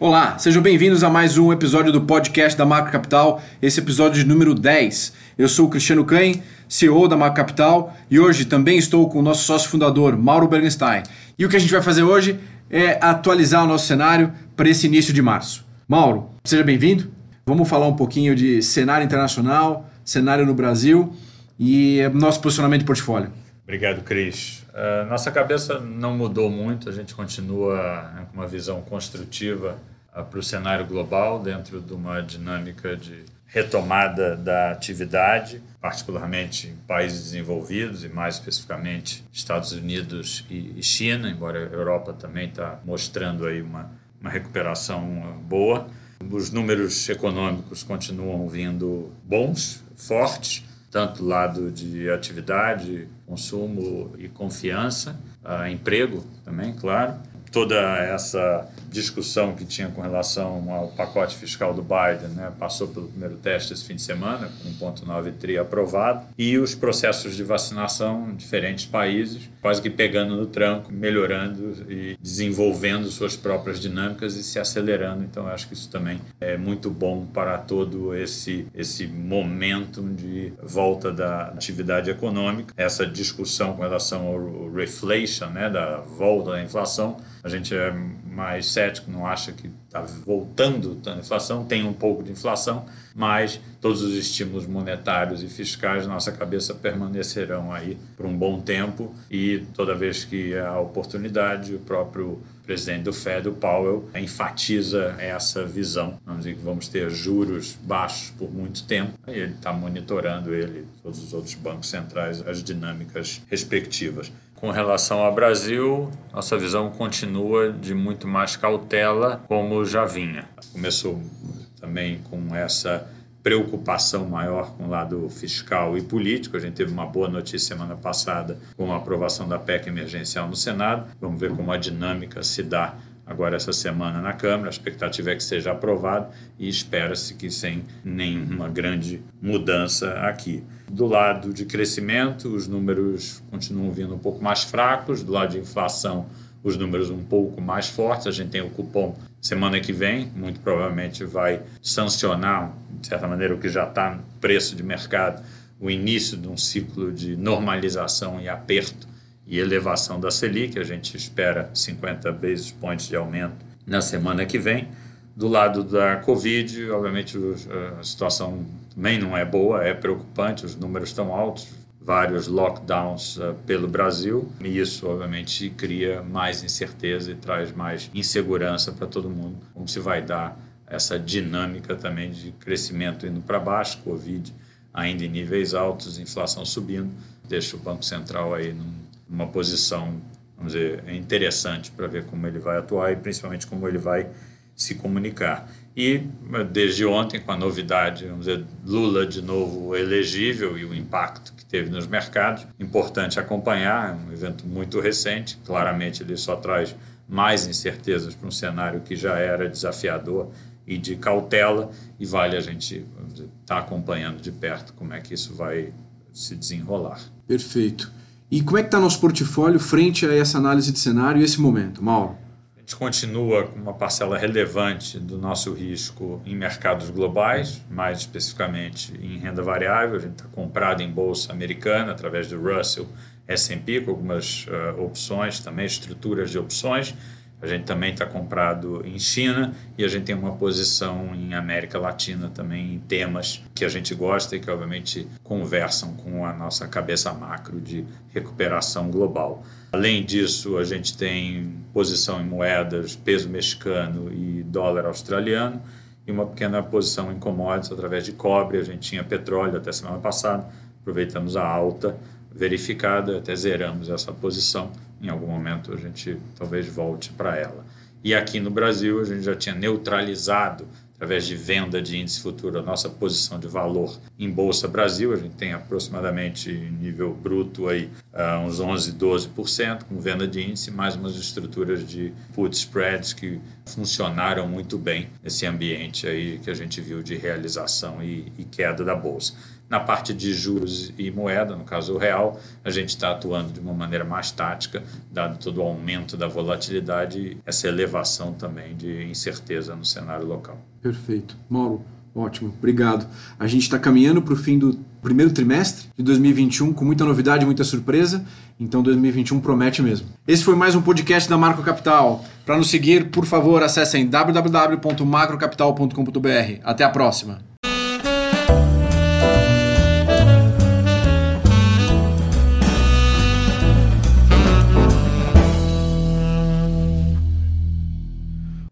Olá, sejam bem-vindos a mais um episódio do podcast da Macro Capital, esse episódio de número 10. Eu sou o Cristiano Cain, CEO da Macro Capital, e hoje também estou com o nosso sócio fundador, Mauro Bergenstein. E o que a gente vai fazer hoje é atualizar o nosso cenário para esse início de março. Mauro, seja bem-vindo. Vamos falar um pouquinho de cenário internacional, cenário no Brasil e nosso posicionamento de portfólio. Obrigado, Cris. Uh, nossa cabeça não mudou muito, a gente continua né, com uma visão construtiva uh, para o cenário global, dentro de uma dinâmica de retomada da atividade, particularmente em países desenvolvidos e mais especificamente Estados Unidos e, e China, embora a Europa também está mostrando aí uma, uma recuperação boa. Os números econômicos continuam vindo bons, fortes, tanto do lado de atividade, consumo e confiança, uh, emprego também, claro. Toda essa discussão que tinha com relação ao pacote fiscal do Biden, né, passou pelo primeiro teste esse fim de semana, com 1,9 tri aprovado, e os processos de vacinação em diferentes países, quase que pegando no tranco, melhorando e desenvolvendo suas próprias dinâmicas e se acelerando. Então, acho que isso também é muito bom para todo esse, esse momento de volta da atividade econômica. Essa discussão com relação ao reflation, né, da volta da inflação, a gente é mais cético, não acha que está voltando a inflação, tem um pouco de inflação, mas todos os estímulos monetários e fiscais na nossa cabeça permanecerão aí por um bom tempo e toda vez que há oportunidade, o próprio presidente do Fed, o Powell, enfatiza essa visão. Vamos dizer que vamos ter juros baixos por muito tempo ele está monitorando ele, todos os outros bancos centrais, as dinâmicas respectivas. Com relação ao Brasil, nossa visão continua de muito mais cautela, como já vinha. Começou também com essa preocupação maior com o lado fiscal e político. A gente teve uma boa notícia semana passada com a aprovação da PEC emergencial no Senado. Vamos ver como a dinâmica se dá agora essa semana na Câmara. A expectativa é que seja aprovado e espera-se que sem nenhuma grande mudança aqui. Do lado de crescimento, os números continuam vindo um pouco mais fracos, do lado de inflação, os números um pouco mais fortes. A gente tem o cupom semana que vem, muito provavelmente vai sancionar, de certa maneira, o que já está no preço de mercado, o início de um ciclo de normalização e aperto e elevação da Selic, a gente espera 50 basis points de aumento na semana que vem. Do lado da Covid, obviamente a situação também não é boa, é preocupante, os números estão altos, vários lockdowns uh, pelo Brasil, e isso obviamente cria mais incerteza e traz mais insegurança para todo mundo, como se vai dar essa dinâmica também de crescimento indo para baixo, Covid ainda em níveis altos, inflação subindo, deixa o Banco Central aí num uma posição, vamos dizer, interessante para ver como ele vai atuar e principalmente como ele vai se comunicar. E desde ontem, com a novidade, vamos dizer, Lula de novo elegível e o impacto que teve nos mercados, importante acompanhar, é um evento muito recente, claramente ele só traz mais incertezas para um cenário que já era desafiador e de cautela, e vale a gente estar tá acompanhando de perto como é que isso vai se desenrolar. Perfeito. E como é que está nosso portfólio frente a essa análise de cenário e esse momento, Mauro? A gente continua com uma parcela relevante do nosso risco em mercados globais, mais especificamente em renda variável. A gente está comprado em bolsa americana através do Russell S&P com algumas uh, opções, também estruturas de opções a gente também está comprado em China e a gente tem uma posição em América Latina também em temas que a gente gosta e que obviamente conversam com a nossa cabeça macro de recuperação global. Além disso, a gente tem posição em moedas, peso mexicano e dólar australiano e uma pequena posição em commodities através de cobre. A gente tinha petróleo até semana passada, aproveitamos a alta verificada, até zeramos essa posição em algum momento a gente talvez volte para ela. E aqui no Brasil a gente já tinha neutralizado através de venda de índice futuro a nossa posição de valor em bolsa Brasil, a gente tem aproximadamente nível bruto aí uh, uns 11, 12%, com venda de índice, mais umas estruturas de put spreads que funcionaram muito bem nesse ambiente aí que a gente viu de realização e, e queda da bolsa. Na parte de juros e moeda, no caso o real, a gente está atuando de uma maneira mais tática, dado todo o aumento da volatilidade e essa elevação também de incerteza no cenário local. Perfeito. Mauro, ótimo, obrigado. A gente está caminhando para o fim do primeiro trimestre de 2021 com muita novidade, muita surpresa. Então 2021 promete mesmo. Esse foi mais um podcast da Marco Capital. Para nos seguir, por favor, acessem www.macrocapital.com.br. Até a próxima.